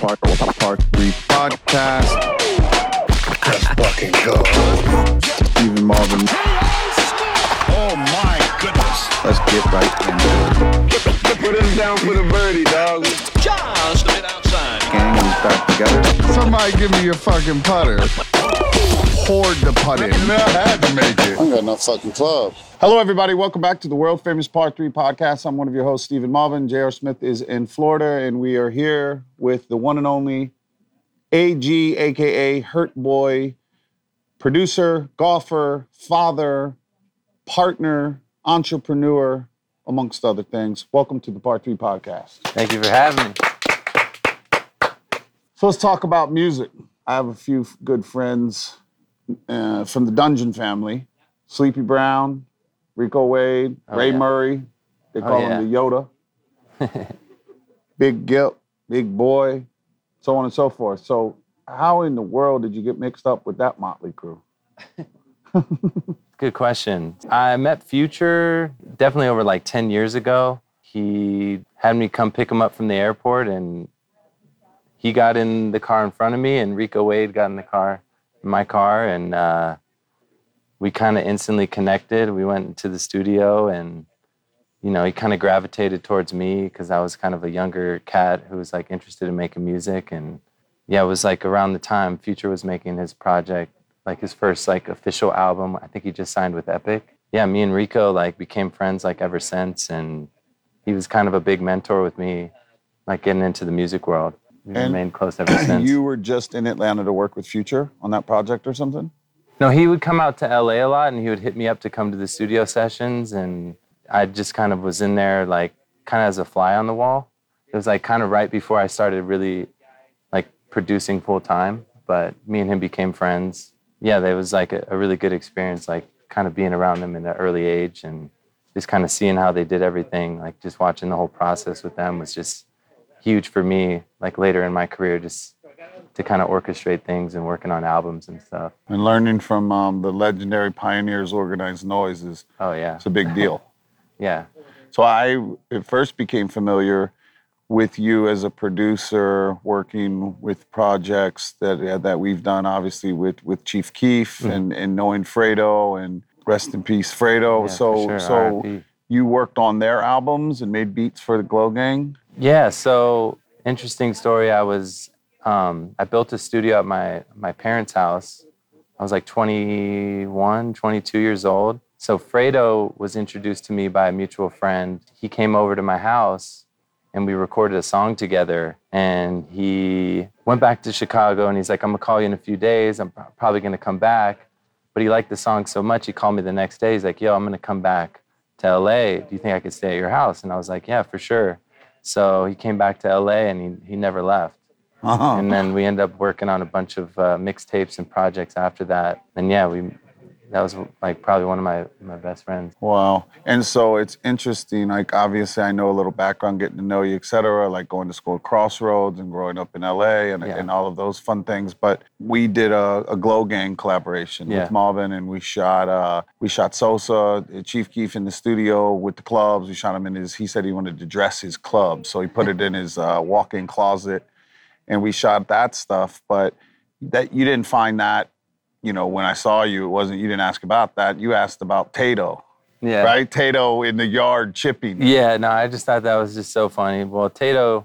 Part, part Three podcast. Let's fucking go. Stephen Malbon. Oh my goodness. Let's get right into it. Put him down for the birdie, dog. just a bit outside. Gang is back together. Somebody give me your fucking putter. Hoard the putt in. I had to make it. I got no fucking club. Hello, everybody. Welcome back to the world famous Par 3 podcast. I'm one of your hosts, Stephen Malbon. J.R. Smith is in Florida, and we are here with the one and only AG, aka Hurtboy, producer, golfer, father, partner, entrepreneur, amongst other things. Welcome to the Par 3 podcast. Thank you for having me. So let's talk about music. I have a few good friends uh, from the Dungeon family Sleepy Brown, Rico Wade, Oh, Ray yeah. Murray. They call yeah. him the Yoda. Big Gipp, Big Boi, so on and so forth. So, how in the world did you get mixed up with that motley crew? Good question. I met Future definitely over like 10 years ago. He had me come pick him up from the airport and he got in the car in front of me and Rico Wade got in the car, my car, and uh, we kind of instantly connected. We went into the studio and you know, he kind of gravitated towards me because I was kind of a younger cat who was like interested in making music. And yeah, it was like around the time Future was making his project, like his first like official album. I think he just signed with Epic. Yeah, me and Rico like became friends like ever since. And he was kind of a big mentor with me, like getting into the music world. And remained close ever since. you were just in Atlanta to work with Future on that project or something? No, he would come out to LA a lot and he would hit me up to come to the studio sessions and I just kind of was in there like kind of as a fly on the wall. It was like kind of right before I started really like producing full time, but me and him became friends. Yeah, that was like a, a really good experience like kind of being around them in an early age and just kind of seeing how they did everything, like just watching the whole process with them was just huge for me like later in my career just to kind of orchestrate things and working on albums and stuff. And learning from um, the legendary pioneers Organized Noize is Oh yeah. it's a big deal. Yeah. So I at first became familiar with you as a producer, working with projects that uh, that we've done, obviously with with Chief Keef Mm-hmm. and and knowing Fredo and rest in peace Fredo. Yeah, so sure, so RIP. you worked on their albums and made beats for the Glo Gang. Yeah, so interesting story. I was um, I built a studio at my my parents' house. I was like 21, 22 years old. So Fredo was introduced to me by a mutual friend. He came over to my house and we recorded a song together. And he went back to Chicago and he's like, I'm gonna call you in a few days. I'm probably gonna come back. But he liked the song so much, he called me the next day. He's like, Yo, I'm gonna come back to LA. Do you think I could stay at your house? And I was like, Yeah, for sure. So he came back to LA and he, he never left. Uh-huh. And then we ended up working on a bunch of uh, mixtapes and projects after that. And yeah, we that was like probably one of my, my best friends. Wow. And so it's interesting. Like, obviously, I know a little background, getting to know you, et cetera, like going to school at Crossroads and growing up in LA and, Yeah. and all of those fun things. But we did a, a Glo Gang collaboration Yeah. with Malbon and we shot uh, we shot Sosa, uh, Chief Keef in the studio with the clubs. We shot him in his, he said he wanted to dress his club. So he put it in his uh, walk in closet and we shot that stuff. But that you didn't find that, you know, when I saw you, it wasn't, you didn't ask about that. You asked about Tadoe Yeah. right? Tadoe in the yard chipping. Yeah, no, I just thought that was just so funny. Well, Tadoe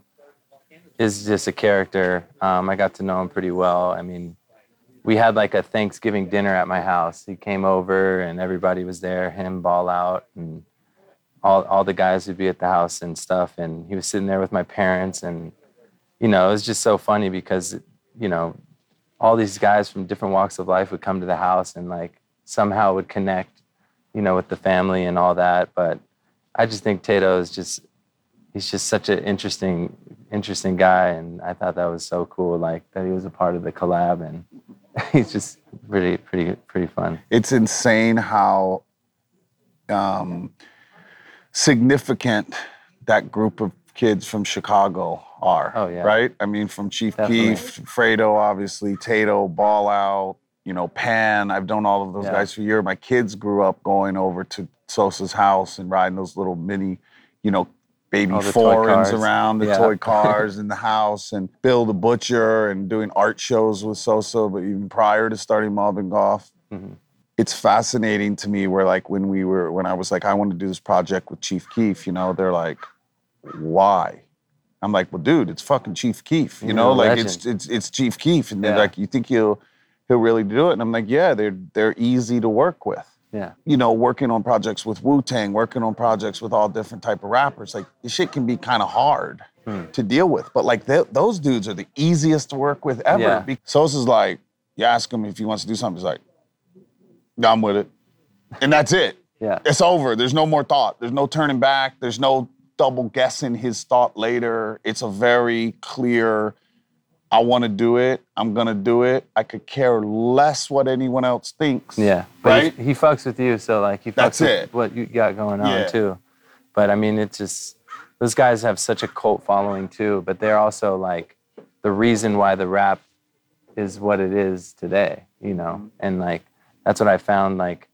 is just a character. Um, I got to know him pretty well. I mean, we had like a Thanksgiving dinner at my house. He came over and everybody was there, him, Ballout, and all, all the guys would be at the house and stuff. And he was sitting there with my parents. And, you know, it was just so funny because, you know, all these guys from different walks of life would come to the house and like somehow would connect, you know, with the family and all that. But I just think Tadoe is just he's just such an interesting interesting guy and I thought that was so cool like that he was a part of the collab and he's just pretty pretty pretty fun. It's insane how um, significant that group of kids from Chicago are. Oh, yeah. Right? I mean, from Chief Definitely. Keef, Fredo, obviously, Tadoe, Ball Out, you know, Pan. I've known all of those Yeah. guys for years. My kids grew up going over to Sosa's house and riding those little mini, you know, baby foreigns around, the Yeah. toy cars in the house, and Bill the Butcher, and doing art shows with Sosa, but even prior to starting Malbon Golf. Mm-hmm. It's fascinating to me where like when we were when I was like, I want to do this project with Chief Keef, you know, they're like, why? I'm like, well, dude, it's fucking Chief Keef, you know, like it's it's it's Chief Keef, and they're Yeah. like, you think he'll he'll really do it? And I'm like, yeah, they're they're easy to work with Yeah. you know, working on projects with Wu Tang, working on projects with all different type of rappers, like this shit can be kind of hard Hmm. to deal with. But like th- those dudes are the easiest to work with ever. Yeah. Be- Sosa's like, you ask him if he wants to do something, he's like, "Yeah, I'm with it, and that's it. Yeah. It's over. There's no more thought. There's no turning back. There's no double guessing his thought later. It's a very clear. I want to do it. I'm gonna do it. I could care less what anyone else thinks. Yeah, but Right? he, he fucks with you, so like he fucks That's with it. what you got going on Yeah. too. But I mean, it's just those guys have such a cult following too. But they're also like the reason why the rap is what it is today, you know. And like that's what I found like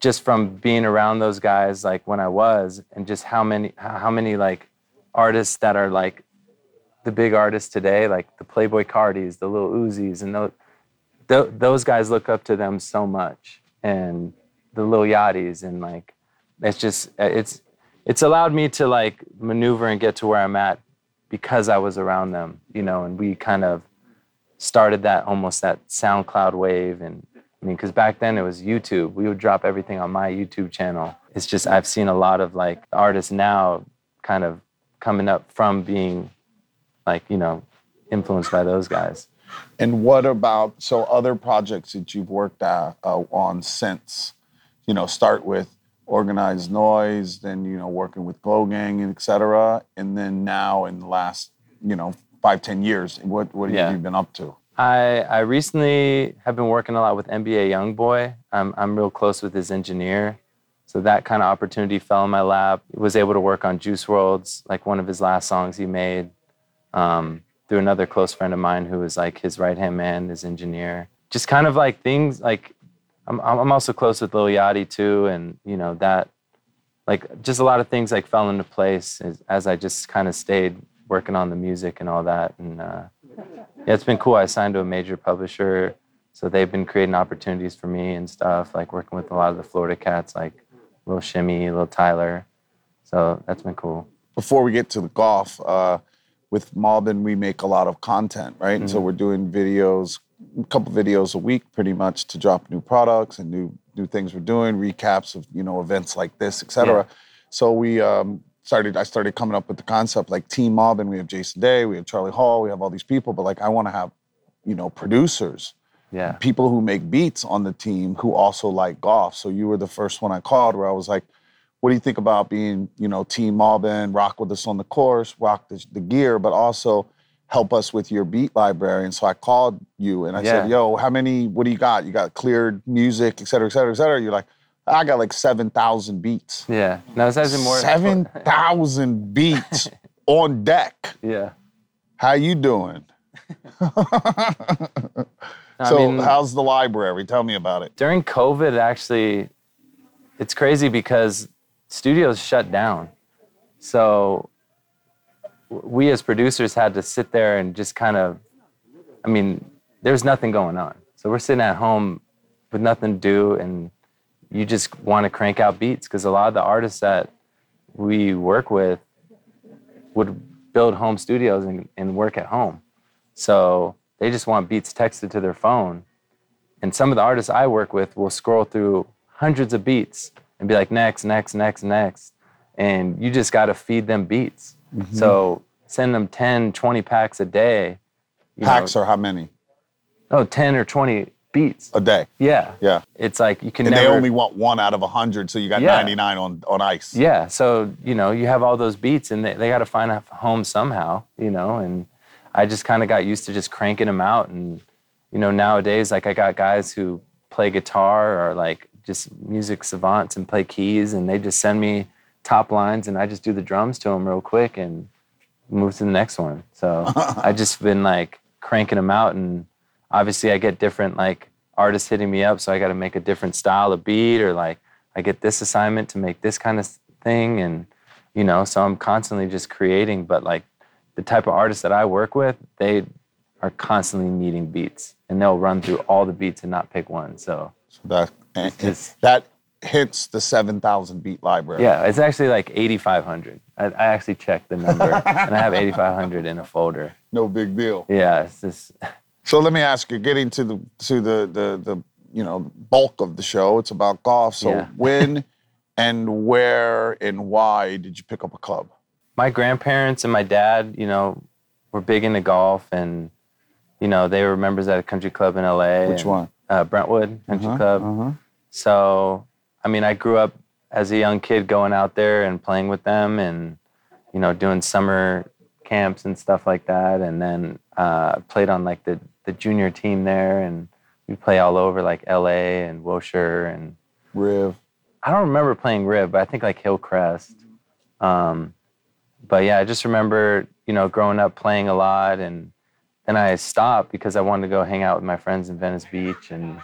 just from being around those guys like when I was, and just how many how many like artists that are like the big artists today, like the Playboi Cartis, the Lil Uzis, and those th- those guys look up to them so much and the Lil Yachty's and like it's just it's it's allowed me to like maneuver and get to where I'm at because I was around them, you know, and we kind of started that almost that SoundCloud wave and I mean because back then it was YouTube. We would drop everything on my YouTube channel. It's just I've seen a lot of like artists now kind of coming up from being like, you know, influenced by those guys. And what about so other projects that you've worked at, uh, on since? You know, start with Organized Noize, then you know working with Glo Gang and et cetera, and then now in the last you know five ten years, what what have Yeah. you been up to? I, I recently have been working a lot with NBA Youngboy. I'm, I'm real close with his engineer. So that kind of opportunity fell in my lap. Was able to work on Juice WRLD's, like one of his last songs he made, um, through another close friend of mine who was like his right hand man, his engineer. Just kind of like things like I'm, I'm also close with Lil Yachty too. And, you know, that like just a lot of things like fell into place as, as I just kind of stayed working on the music and all that. And, uh, yeah, it's been cool. I signed to a major publisher, so they've been creating opportunities for me and stuff, like working with a lot of the Florida cats, like Little Shimmy, Little Tyler. So that's been cool. Before we get to the golf, uh, with Malbon, we make a lot of content, right? Mm-hmm. so we're doing videos, a couple videos a week, pretty much, to drop new products and new new things we're doing, recaps of you know events like this, etc. Yeah. So we um, started. I started coming up with the concept like Team Mob, and we have Jason Day, we have Charley Hull, we have all these people, but like I want to have, you know, producers, Yeah. people who make beats on the team who also like golf. So you were the first one I called where I was like, what do you think about being, you know, Team Malbon, rock with us on the course, rock the, the gear, but also help us with your beat library? And so I called you and I said, yo, how many, what do you got? You got cleared music, et cetera, et cetera, et cetera. You're like, I got like 7,000 beats. Yeah. No, it's actually more. 7,000 beats on deck. Yeah. How you doing? I so mean, how's the library? Tell me about it. during COVID, actually, it's crazy because studios shut down. So we as producers had to sit there and just kind of, I mean, there's nothing going on. So we're sitting at home with nothing to do, and you just want to crank out beats because a lot of the artists that we work with would build home studios and, and work at home. So they just want beats texted to their phone. And some of the artists I work with will scroll through hundreds of beats and be like, next, next, next, next. And you just got to feed them beats. Mm-hmm. So send them 10, 20 packs a day. you know. Packs are how many? Oh, 10 or 20 beats. A day. Yeah. Yeah. It's like you can And never. they only want one out of a hundred, so you got Yeah. 99 on, on ice. Yeah. So, you know, you have all those beats and they, they got to find a home somehow, you know, and I just kind of got used to just cranking them out. And, you know, nowadays, like I got guys who play guitar or like just music savants and play keys and they just send me top lines and I just do the drums to them real quick and move to the next one. So I just been like cranking them out and obviously I get different like artists hitting me up. So I got to make a different style of beat or like I get this assignment to make this kind of thing. And you know, so I'm constantly just creating. But like the type of artists that I work with, they are constantly needing beats, and they'll run through all the beats and not pick one. So That eh, and- just- that hits the seven thousand beat library. yeah, it's actually like 8,500. I, I actually checked the number, and I have 8,500 in a folder. no big deal. Yeah, it's just So let me ask you, getting to the to the the the you know bulk of the show, it's about golf. So Yeah. when and where and why did you pick up a club? my grandparents and my dad, you know, were big into golf, and you know they were members at a country club in LA. Which and, one? Uh, Brentwood Country Uh-huh, Club. uh-huh. So, I mean, I grew up as a young kid going out there and playing with them, and you know, doing summer camps and stuff like that, and then uh, played on like the the junior team there, and we play all over like LA and Wilshire and Riv. I don't remember playing Rib, but I think like Hillcrest. Um, but yeah, I just remember, you know, growing up playing a lot and then I stopped because I wanted to go hang out with my friends in Venice Beach and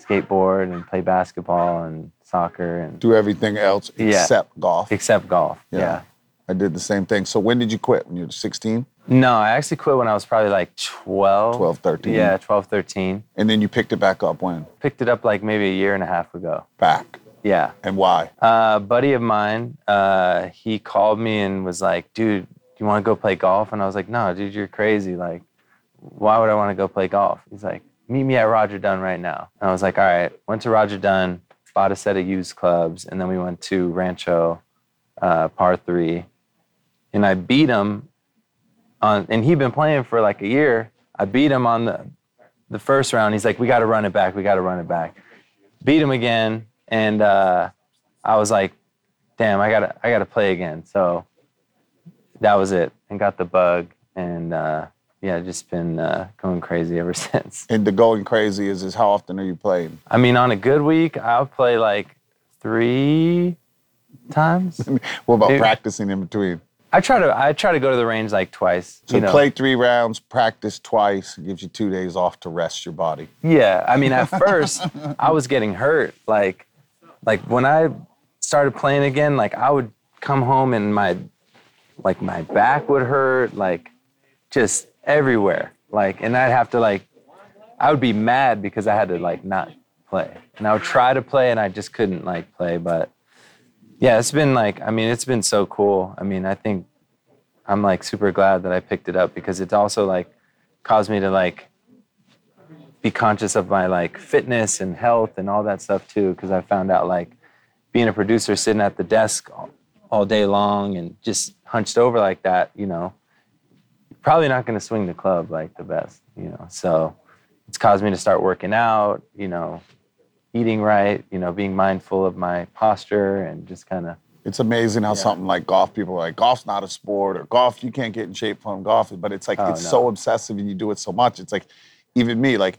skateboard and play basketball and soccer and Do everything else Yeah. except golf. except golf. Yeah. yeah. I did the same thing. So when did you quit? When you were 16? No, I actually quit when I was probably like 12. 12, 13. Yeah, 12, 13. And then you picked it back up when? Picked it up like maybe a year and a half ago. Back. Yeah. And why? Uh, a buddy of mine, uh, he called me and was like, dude, do you want to go play golf? And I was like, no, dude, you're crazy. Like, why would I want to go play golf? He's like, meet me at Roger Dunn right now. And I was like, all right. Went to Roger Dunn, bought a set of used clubs, and then we went to Rancho uh, Par 3. And I beat him on, and he'd been playing for like a year. I beat him on the, the first round. He's like, we got to run it back. We got to run it back. Beat him again. And uh, I was like, damn, I gotta, I gotta play again. So that was it, and got the bug, and uh, yeah, just been uh, going crazy ever since. And the going crazy is, is how often are you playing? I mean, on a good week, I'll play like three times. What about Dude. practicing in between? I try to, I try to go to the range like twice. So you know. play three rounds, practice twice, gives you two days off to rest your body. Yeah, I mean, at first I was getting hurt. Like, like when I started playing again, like I would come home and my, like my back would hurt, like, just everywhere. Like, and I'd have to like, I would be mad because I had to like not play, and I would try to play and I just couldn't like play. But yeah, it's been like, I mean, it's been so cool. I mean, I think I'm like super glad that I picked it up because it's also like caused me to like be conscious of my like fitness and health and all that stuff too because i found out like being a producer sitting at the desk all, all day long and just hunched over like that you know probably not going to swing the club like the best you know so it's caused me to start working out you know eating right you know being mindful of my posture and just kind of It's amazing how something like golf, people are like, golf's not a sport, or golf, you can't get in shape from golf. But it's like, Oh, it's no. so obsessive and you do it so much. It's like, even me, like,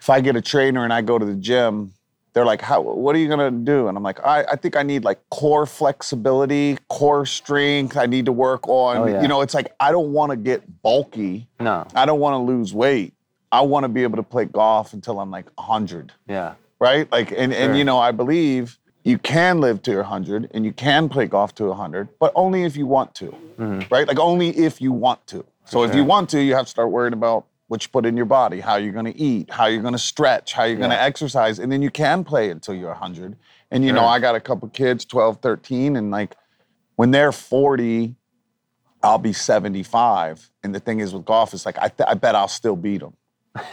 if I get a trainer and I go to the gym, they're like, how, what are you gonna do? And I'm like, I, I think I need like core flexibility, core strength. I need to work on, Oh, yeah. you know, it's like, I don't wanna get bulky. no I don't wanna lose weight. I wanna be able to play golf until I'm like 100 yeah right? Like, and, and you know, I believe you can live to 100 and you can play golf to 100, but only if you want to, right? Like, only if you want to. So, if you Mm-hmm. want to, you have to start worrying about what you put in your body, how you're going to eat, how you're going to stretch, how you're going to exercise, and then you can play until you're 100. And, you know, I got a couple kids, 12, 13, and like when they're 40, I'll be 75. And the thing is with golf, it's like, I, th- I bet I'll still beat them.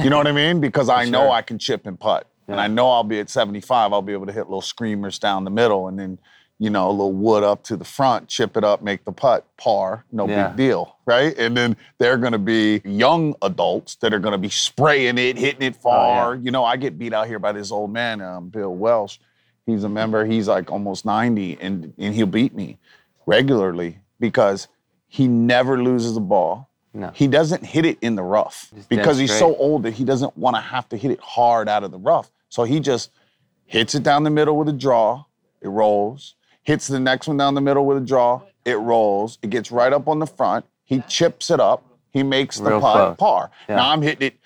You know what I mean? Because I know Sure. I can chip and putt. And I know I'll be at 75, I'll be able to hit little screamers down the middle and then, you know, a little wood up to the front, chip it up, make the putt, par, no Yeah. big deal, right? And then they're gonna be young adults that are gonna be spraying it, hitting it far. You know, I get beat out here by this old man, um, Bill Welsh. He's a member, he's like almost 90, and, and he'll beat me regularly because he never loses a ball. No. He doesn't hit it in the rough Just because he's so old that he doesn't want to have to hit it hard out of the rough. So he just hits it down the middle with a draw, it rolls. Hits the next one down the middle with a draw, it rolls. It gets right up on the front. He chips it up. He makes the Real putt close. par. Yeah. Now I'm hitting it,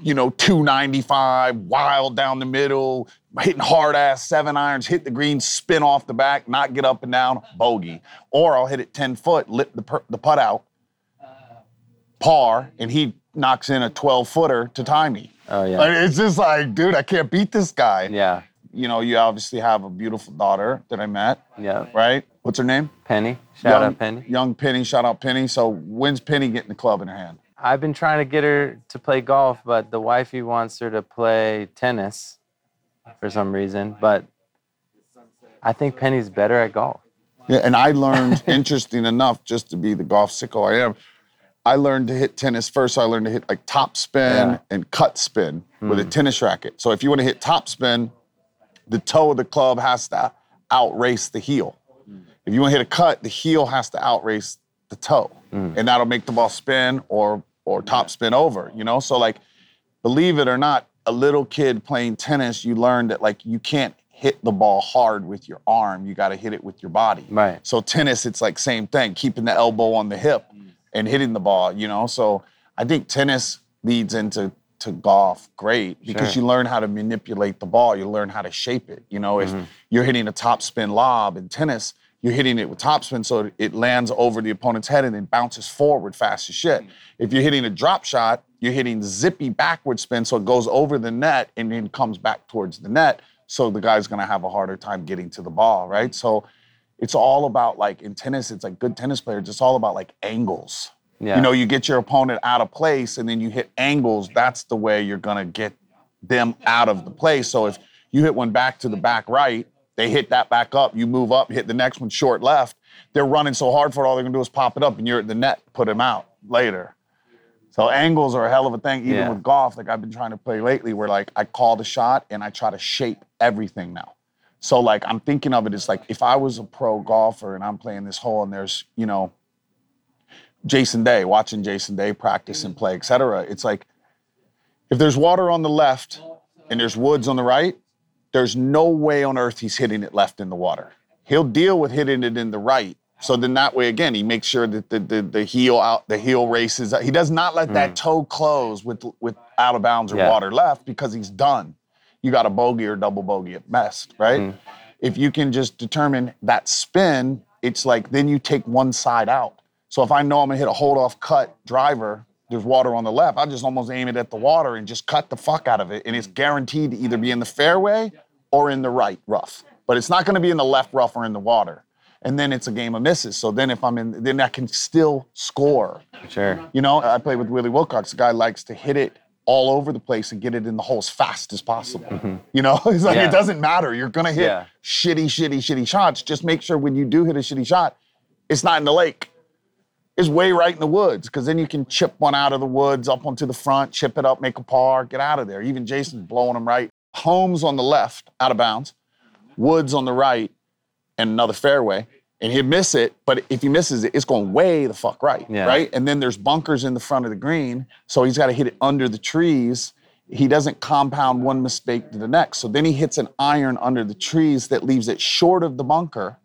you know, 295, wild down the middle, hitting hard ass seven irons, hit the green, spin off the back, not get up and down, bogey. Or I'll hit it 10 foot, lip the, per- the putt out, par, and he knocks in a 12 footer to tie me. Oh yeah. Like, it's just like, dude, I can't beat this guy. yeah. You know, you obviously have a beautiful daughter that I met, Yeah. right? What's her name? Penny. Shout young, out Penny. Young Penny. Shout out Penny. So when's Penny getting the club in her hand? I've been trying to get her to play golf, but the wifey wants her to play tennis for some reason. But I think Penny's better at golf. Yeah, and I learned, interesting enough, just to be the golf sicko I am, I learned to hit tennis first. I learned to hit like top spin Yeah. and cut spin with a hmm. tennis racket. So if you want to hit top spin, the toe of the club has to outrace the heel. Hmm. If you want to hit a cut, the heel has to outrace the toe, hmm. and that'll make the ball spin or or top spin over. You know, so like, believe it or not, a little kid playing tennis, you learn that like you can't hit the ball hard with your arm. You got to hit it with your body. Right. So tennis, it's like same thing, keeping the elbow on the hip and hitting the ball. You know, so I think tennis leads into to golf great because Sure. you learn how to manipulate the ball. You learn how to shape it. You know, if mm-hmm. you're hitting a top spin lob in tennis, you're hitting it with top spin so it lands over the opponent's head and then bounces forward fast as shit. Mm. If you're hitting a drop shot, you're hitting zippy backward spin so it goes over the net and then comes back towards the net. So the guy's gonna have a harder time getting to the ball, right? So it's all about like in tennis, it's like good tennis players, it's all about like angles. Yeah. You know, you get your opponent out of place and then you hit angles, that's the way you're gonna get them out of the place. So if you hit one back to the back right, they hit that back up, you move up, hit the next one short left. They're running so hard for it, all they're gonna do is pop it up and you're at the net, put them out later. So angles are a hell of a thing, even Yeah. with golf. Like I've been trying to play lately, where like I call the shot and I try to shape everything now. So like I'm thinking of it as like if I was a pro golfer and I'm playing this hole and there's you know Jason Day, watching Jason Day practice and mm. play, et cetera. It's like if there's water on the left and there's woods on the right, there's no way on earth he's hitting it left in the water. He'll deal with hitting it in the right. So then that way again, he makes sure that the, the, the heel out, the heel races. He does not let that mm. toe close with with out of bounds or Yeah. water left because he's done. You got a bogey or double bogey at best, right? Hmm. If you can just determine that spin, it's like then you take one side out. So if I know I'm gonna hit a hold off cut driver, there's water on the left, I just almost aim it at the water and just cut the fuck out of it. And it's guaranteed to either be in the fairway or in the right rough. But it's not gonna be in the left rough or in the water. And then it's a game of misses. So then if I'm in, then I can still score. Sure. You know, I played with Willie Wilcox. The guy likes to hit it all over the place and get it in the hole as fast as possible. Mm-hmm. You know, it's like Yeah. it doesn't matter. You're gonna hit Yeah. shitty, shitty, shitty shots. Just make sure when you do hit a shitty shot, it's not in the lake. It's way right in the woods, because then you can chip one out of the woods up onto the front, chip it up, make a par, get out of there. Even Jason's blowing them right. homes on the left, out of bounds. Woods on the right, and another fairway. And he'd miss it, but if he misses it, it's going way the fuck right. Yeah. Right? And then there's bunkers in the front of the green. So he's got to hit it under the trees. He doesn't compound one mistake to the next. So then he hits an iron under the trees that leaves it short of the bunker.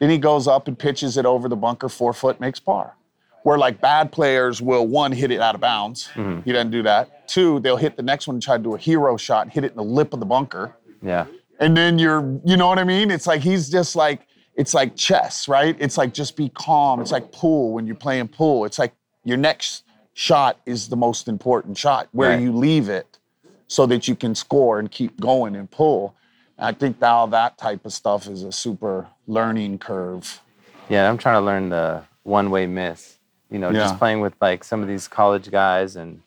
Then he goes up and pitches it over the bunker, four foot, makes par. Where like bad players will one hit it out of bounds. Mm-hmm. He doesn't do that. Two, they'll hit the next one and try to do a hero shot and hit it in the lip of the bunker Yeah. and then you're you know what i mean it's like he's just like it's like chess right it's like just be calm it's like pool when you're playing pool it's like your next shot is the most important shot where Right. you leave it so that you can score and keep going and pull i think now that type of stuff is a super learning curve Yeah, I'm trying to learn the one-way miss. You know, Yeah. just playing with like some of these college guys, and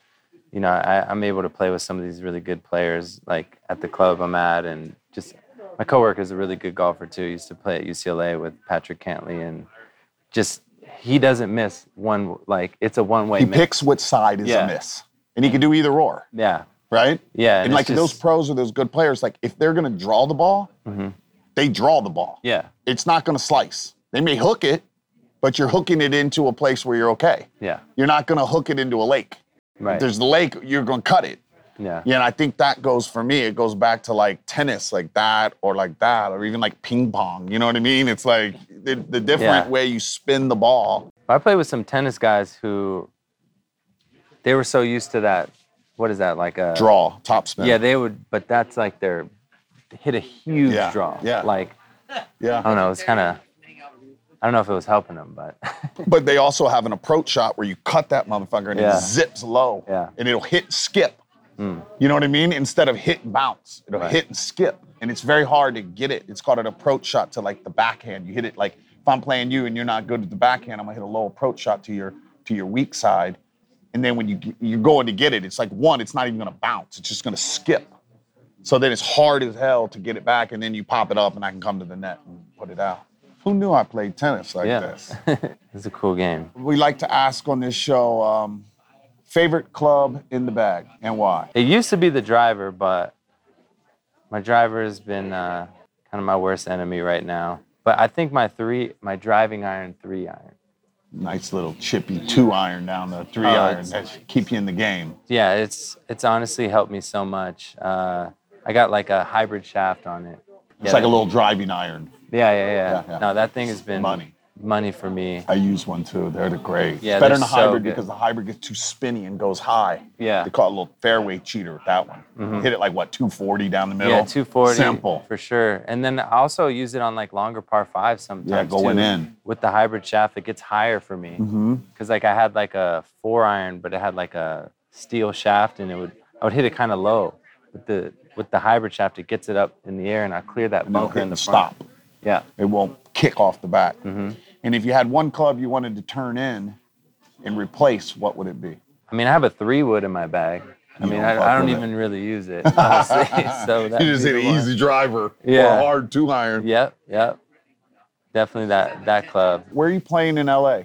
you know, I, I'm able to play with some of these really good players, like at the club I'm at, and just my coworker is a really good golfer too. He used to play at UCLA with Patrick Cantlay, and just he doesn't miss one. Like it's a one-way he miss. picks which side is Yeah. a miss and he can do either or Yeah, right Yeah, and, and like it's those pros or those good players like if they're going to draw the ball mm-hmm. they draw the ball yeah, it's not going to slice. They may hook it, but you're hooking it into a place where you're okay. yeah, You're not going to hook it into a lake. right. If there's the lake, you're going to cut it. Yeah, Yeah, and I think that goes for me. It goes back to like tennis, like that, or like that, or even like ping pong. You know what I mean? It's like the, the different Yeah. way you spin the ball. I played with some tennis guys who they were so used to that. What is that like a Draw, top spin. Yeah, they would, but that's like their hit a huge Yeah, draw. yeah. Like Yeah. I don't know, it's kind of. I don't know if it was helping them, but But they also have an approach shot where you cut that motherfucker and Yeah. it zips low. Yeah. And it'll hit skip. You know what I mean? Instead of hit and bounce, it'll Right. hit and skip. And it's very hard to get it. It's called an approach shot to like the backhand. You hit it like if I'm playing you and you're not good at the backhand, I'm gonna hit a low approach shot to your to your weak side. And then when you you're going to get it, it's like one, it's not even gonna bounce. It's just gonna skip. So then it's hard as hell to get it back, and then you pop it up, and I can come to the net and put it out. Who knew I played tennis like yeah, this? it's a cool game. we like to ask on this show um, favorite club in the bag and why. It used to be the driver, but my driver has been uh, kind of my worst enemy right now. But I think my three, my driving iron, three iron. Nice little chippy two iron down the three Oh, iron that should keep you in the game. Yeah, it's it's honestly helped me so much. Uh, I got like a hybrid shaft on it. It's Yeah, like a little driving iron. Yeah, yeah, yeah. Yeah, yeah. No, that thing has been Money. Money for me. I use one too. They're the great. Yeah, it's better than a so hybrid good. because the hybrid gets too spinny and goes high. Yeah. They call it a little fairway cheater with that one. Hit it like what, 240 down the middle? Yeah, 240 Simple. for sure. And then I also use it on like longer par fives sometimes. Yeah, going too, in. with the hybrid shaft. It gets higher for me Mm-hmm. because like I had like a four iron, but it had like a steel shaft, and it would I would hit it kind of low. With the with the hybrid shaft, it gets it up in the air, and I clear that And bunker in the front. stop. Yeah, It won't kick off the bat. Mm-hmm. And if you had one club you wanted to turn in and replace, what would it be? I mean I have a three wood in my bag. I You mean don't I, I don't with it. even really use it honestly. so that you just hit an easy driver or Yeah. a hard two iron. Yep, yep. Definitely that that club. Where are you playing in LA?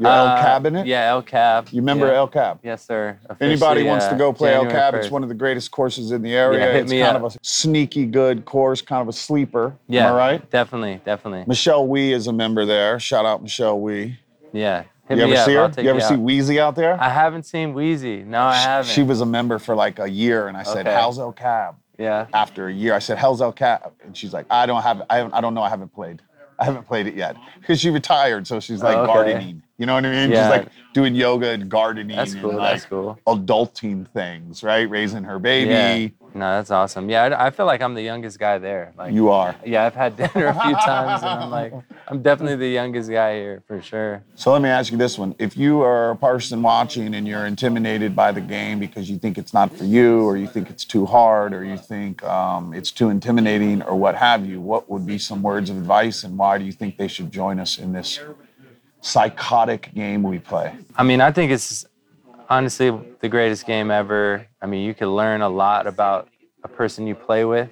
Your Uh, El Cabinet? Yeah, El Cab. You remember yeah. El Cab? Yes, sir. Anybody wants uh, to go play El January Cab, it's one of the greatest courses in the area. Yeah, hit it's me kind up. of a sneaky good course, kind of a sleeper. Yeah, Am I right? Definitely, definitely. Michelle Wie is a member there. Shout out Michelle Wie. Yeah. Hit You ever up. see her? You ever see out. Wheezy out there? I haven't seen Wheezy. No, I haven't. She was a member for like a year, and I said, Okay. "How's El Cab?" Yeah. After a year, I said, "How's El Cab?" And she's like, "I don't have, I, haven't, I don't know, I haven't played, I haven't played it yet because she retired, so she's like Oh, okay. gardening. You know what I mean? Yeah. She's like doing yoga and gardening That's and cool. like That's cool. adulting things, right? Raising her baby. Yeah. No, that's awesome. Yeah, I, I feel like I'm the youngest guy there. Like, You are. yeah, I've had dinner a few times, and I'm like, I'm definitely the youngest guy here for sure. So let me ask you this one. If you are a person watching and you're intimidated by the game because you think it's not for you, or you think it's too hard, or you think um, it's too intimidating, or what have you, what would be some words of advice and why do you think they should join us in this psychotic game we play? I mean, I think it's honestly the greatest game ever. I mean, you can learn a lot about a person you play with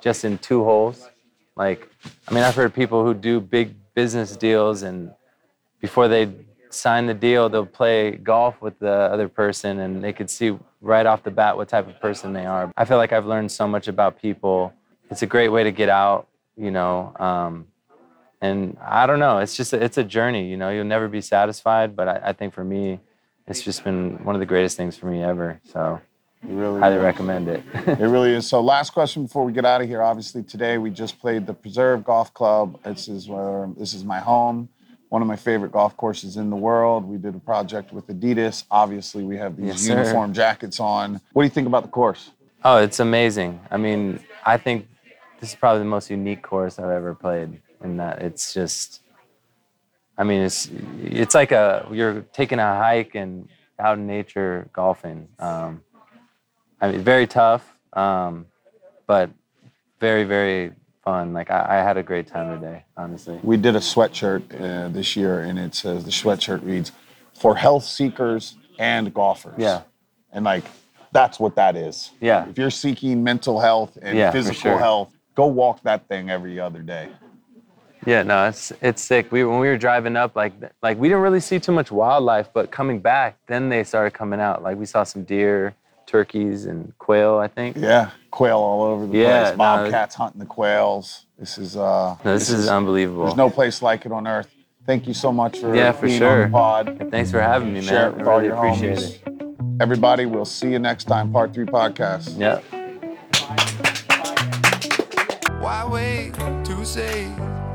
just in two holes. Like, I mean, I've heard people who do big business deals and before they sign the deal, they'll play golf with the other person and they could see right off the bat what type of person they are. I feel like I've learned so much about people. It's a great way to get out, you know. Um, and I don't know, it's just a, it's a journey, you know. You'll never be satisfied, but I, I think for me, it's just been one of the greatest things for me ever. So really highly recommend it. It really is. So, last question before we get out of here. Obviously, today we just played the Preserve Golf Club. This is where this is my home, one of my favorite golf courses in the world. We did a project with Adidas. Obviously, we have these Yes, uniform jackets on. What do you think about the course? Oh, it's amazing. I mean, I think this is probably the most unique course I've ever played. In that it's just, I mean, it's it's like a you're taking a hike and out in nature golfing. Um, I mean, very tough, um, but very very fun. Like I, I had a great time today, honestly. We did a sweatshirt uh, this year, and it says the sweatshirt reads, "For health seekers and golfers." Yeah. And like, that's what that is. Yeah. If you're seeking mental health and Yeah, physical sure. health, go walk that thing every other day. Yeah, no, it's it's sick. We when we were driving up, like like we didn't really see too much wildlife, but coming back, then they started coming out. Like we saw some deer, turkeys, and quail. I think. Yeah, quail all over the Yeah, place. no, Bobcats hunting the quails. This is uh No, this, is, unbelievable. there's no place like it on earth. Thank you so much for Yeah, for being sure. on the pod. Thanks for having me, man. Share it I with all your appreciate homies. it. Everybody, we'll see you next time, part three podcast. Yeah. Why wait to say?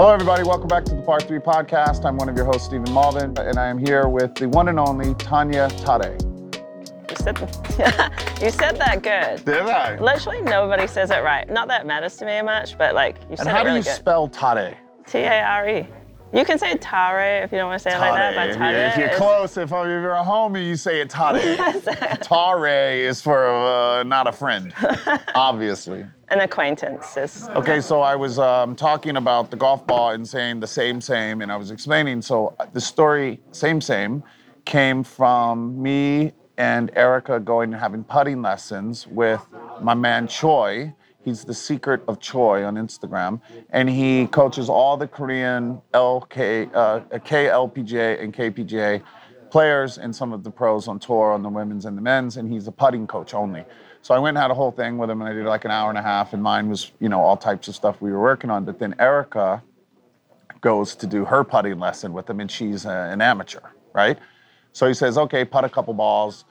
Hello, everybody. Welcome back to the Par 3 podcast. I'm one of your hosts, Stephen Malbon, and I am here with the one and only Tania Tare. You said, you said that good. Did I? Literally nobody says it right. Not that it matters to me much, but like you said And how it do really you good. spell Tade? T A R E. You can say tare if you don't want to say it like that, but tare If you're is- close, if you're a homie, you say it Tade. Tare is for uh, not a friend, obviously. An acquaintance. Is, Okay, so I was um, talking about the golf ball and saying the same, same, and I was explaining. So uh, the story, same, same, came from me and Erica going and having putting lessons with my man Choi. He's the secret of Choi on Instagram, and he coaches all the Korean LK, uh, KLPGA and KPGA players and some of the pros on tour on the women's and the men's, and he's a putting coach only. So I went and had a whole thing with him, and I did like an hour and a half, and mine was, you know, all types of stuff we were working on. But then Erica goes to do her putting lesson with him, and she's a, an amateur, right? So he says, okay, putt a couple balls.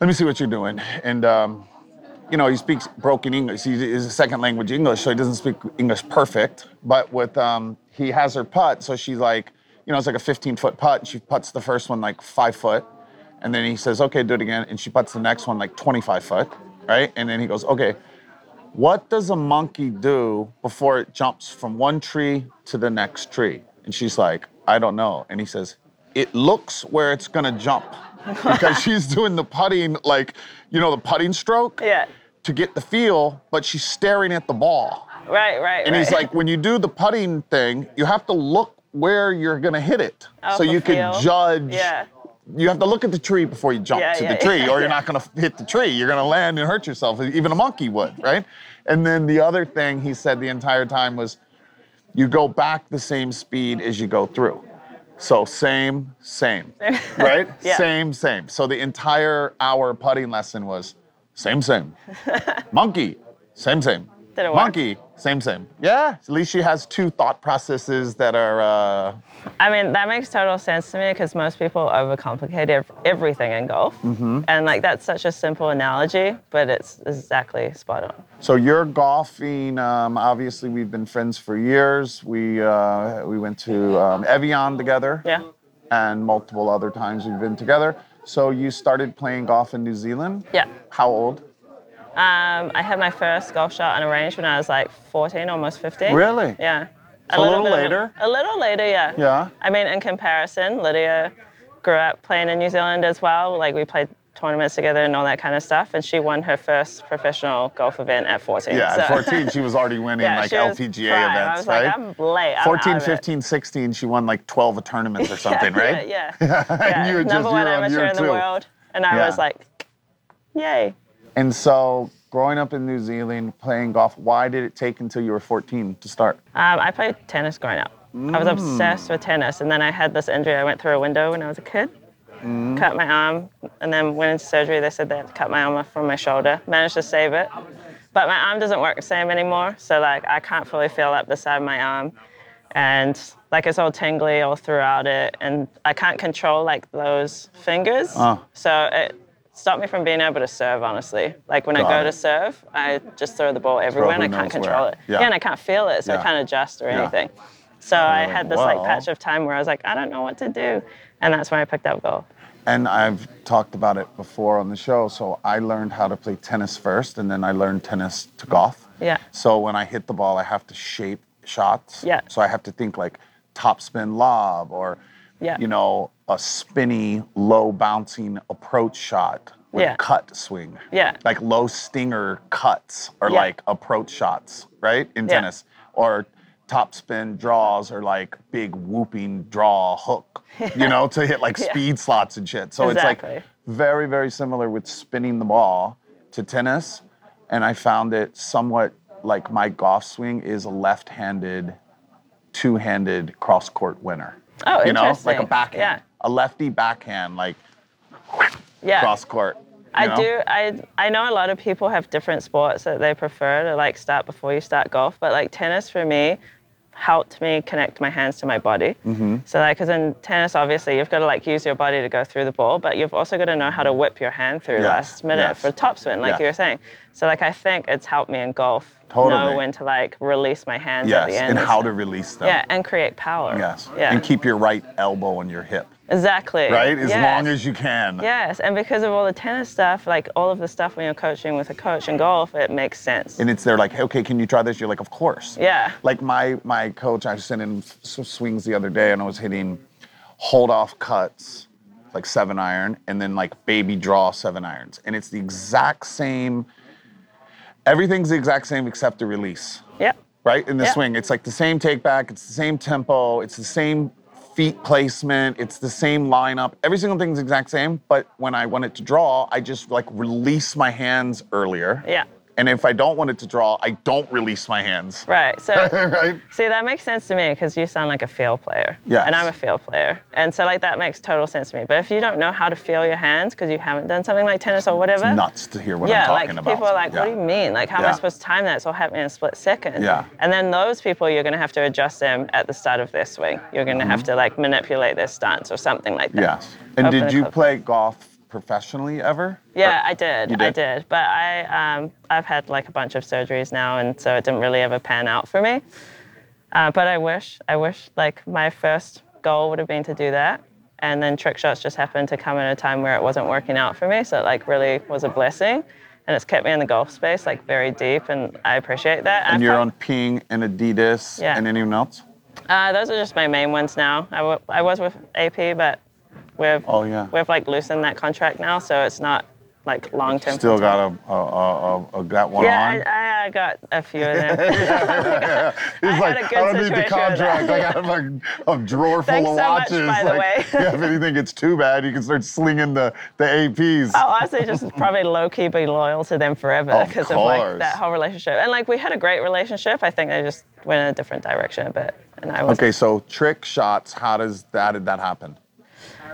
Let me see what you're doing. And, um, you know, he speaks broken English. He is a second language English, so he doesn't speak English perfect. But with, um, he has her putt, so she's like, you know, it's like a 15 foot putt. And she puts the first one like five foot. And then he says, okay, do it again. And she puts the next one like 25 foot, right? And then he goes, okay, what does a monkey do before it jumps from one tree to the next tree? And she's like, I don't know. And he says, it looks where it's gonna jump because she's doing the putting, like, you know, the putting stroke yeah. to get the feel, but she's staring at the ball. Right, right. And right. he's like, when you do the putting thing, you have to look where you're gonna hit it. So you can judge. Yeah. You have to look at the tree before you jump Yeah, to yeah, the tree, yeah, or you're not gonna hit the tree. You're gonna land and hurt yourself. Even a monkey would, right? And then the other thing he said the entire time was, you go back the same speed as you go through. So same, same, right? Yeah. Same, same. So the entire hour putting lesson was same, same. Monkey, same, same. Did it work? Monkey, same, same. Yeah. At least she has two thought processes that are. Uh, I mean, that makes total sense to me because most people overcomplicate ev- everything in golf. Mm-hmm. And like, that's such a simple analogy, but it's exactly spot on. so you're golfing. Um, obviously, we've been friends for years. We uh, we went to um, Evian together. Yeah. And multiple other times we've been together. So you started playing golf in New Zealand. Yeah. How old? Um, I had my first golf shot on a range when I was like 14, almost 15. Really? Yeah. So a little of later? A, little later, yeah. Yeah. I mean, in comparison, Lydia grew up playing in New Zealand as well. Like we played tournaments together and all that kind of stuff. And she won her first professional golf event at 14. Yeah, so- at 14, she was already winning yeah, like LPGA prime. events, I was right? like, I'm late. I'm 14, out of it. 15, 16, she won like 12 tournaments or something, right? Yeah, yeah. yeah. you were just Number you one amateur in the world. And I Yeah. was like, yay. And so, growing up in New Zealand, playing golf, why did it take until you were 14 to start? Um, I played tennis growing up. I Mm. was obsessed with tennis, and then I had this injury. I went through a window when I was a kid, Mm. cut my arm, and then went into surgery. They said they had to cut my arm off from my shoulder. Managed to save it, but my arm doesn't work the same anymore. So like I can't fully feel up the side of my arm, and like it's all tingly all throughout it, and I can't control like those fingers. Ah. So it stopped me from being able to serve. Honestly, like when I go it. to serve, I just throw the ball everywhere, and I can't control where. it. Yeah. and I can't feel it, so Yeah. I can't adjust or Yeah. anything. So I had this like patch of time where I was like, I don't know what to do, and that's when I picked up golf. And I've talked about it before on the show. So, I learned how to play tennis first, and then I learned tennis to golf. Yeah. So, when I hit the ball, I have to shape shots. Yeah. So, I have to think like top spin lob or, Yeah. you know, a spinny, low bouncing approach shot with Yeah. cut swing. Yeah. Like low stinger cuts or Yeah. like approach shots, right? In Yeah. tennis. Or top spin draws or like big whooping draw hook, you know, to hit like speed slots and shit. So it's like very, very similar with spinning the ball to tennis. And I found it somewhat like my golf swing is a left handed, two handed cross court winner. Oh, you know, like a backhand. Yeah. A lefty backhand, like yeah. cross court. I know? do. I I know a lot of people have different sports that they prefer to like start before you start golf, but like tennis for me helped me connect my hands to my body. Mm-hmm. So like, because in tennis, obviously you've got to like use your body to go through the ball, but you've also got to know how to whip your hand through Yes, last minute yes. for topspin, like Yes. you were saying. So like, I think it's helped me in golf Totally. know when to like release my hands Yes, at the end. and how to release them. yeah, and create power. Yes. Yeah. And keep your right elbow on your hip, exactly. right? As Yes. long as you can. Yes, and because of all the tennis stuff, like all of the stuff when you're coaching with a coach in golf, it makes sense. And it's there like, hey, okay, can you try this? You're like, of course. Yeah. Like my my coach, I sent sending s- swings the other day, and I was hitting hold off cuts, like seven iron, and then like baby draw seven irons, and it's the exact same. Everything's the exact same except the release, Yep. right? In the Yeah. swing, it's like the same take back, it's the same tempo, it's the same feet placement, it's the same lineup. Every single thing's the exact same, but when I want it to draw, I just like release my hands earlier. Yeah. And if I don't want it to draw, I don't release my hands. Right. So right? see, that makes sense to me because you sound like a field player. Yeah. And I'm a field player, and so like that makes total sense to me. But if you don't know how to feel your hands because you haven't done something like tennis or whatever, Nuts to hear what yeah, I'm talking like about. people are like, Yeah. "What do you mean? Like, how am I supposed to time that? It's all happening in a split second. Yeah. And then those people, you're going to have to adjust them at the start of their swing. You're going to have to like manipulate their stance or something like that. Mm-hmm. Yes. And Open did you club. play golf professionally ever? Yeah, I did. You I did? did. But I, um, I've had like a bunch of surgeries now, and so it didn't really ever pan out for me. Uh, but I wish, I wish, like my first goal would have been to do that, and then trick shots just happened to come at a time where it wasn't working out for me. So it like really was a blessing, and it's kept me in the golf space like very deep, and I appreciate that. And I've you're on Ping and Adidas Yeah. and anyone else? Uh, those are just my main ones now. I, w- I was with AP, but we've Oh, yeah. we've like loosened that contract now, so it's not like long term. Still got a, a, a, a, got one Yeah, on? I, I got a few of them. He's I like, had a I don't need the contract. I got like a drawer full Thanks of so much, watches. by the way. yeah, if anything gets too bad, you can start slinging the, the APs. I'll oh, honestly just probably low key be loyal to them forever because of, like that whole relationship. And like we had a great relationship. I think they just went in a different direction a bit. And I was Okay, so trick shots, how does that, did that happen?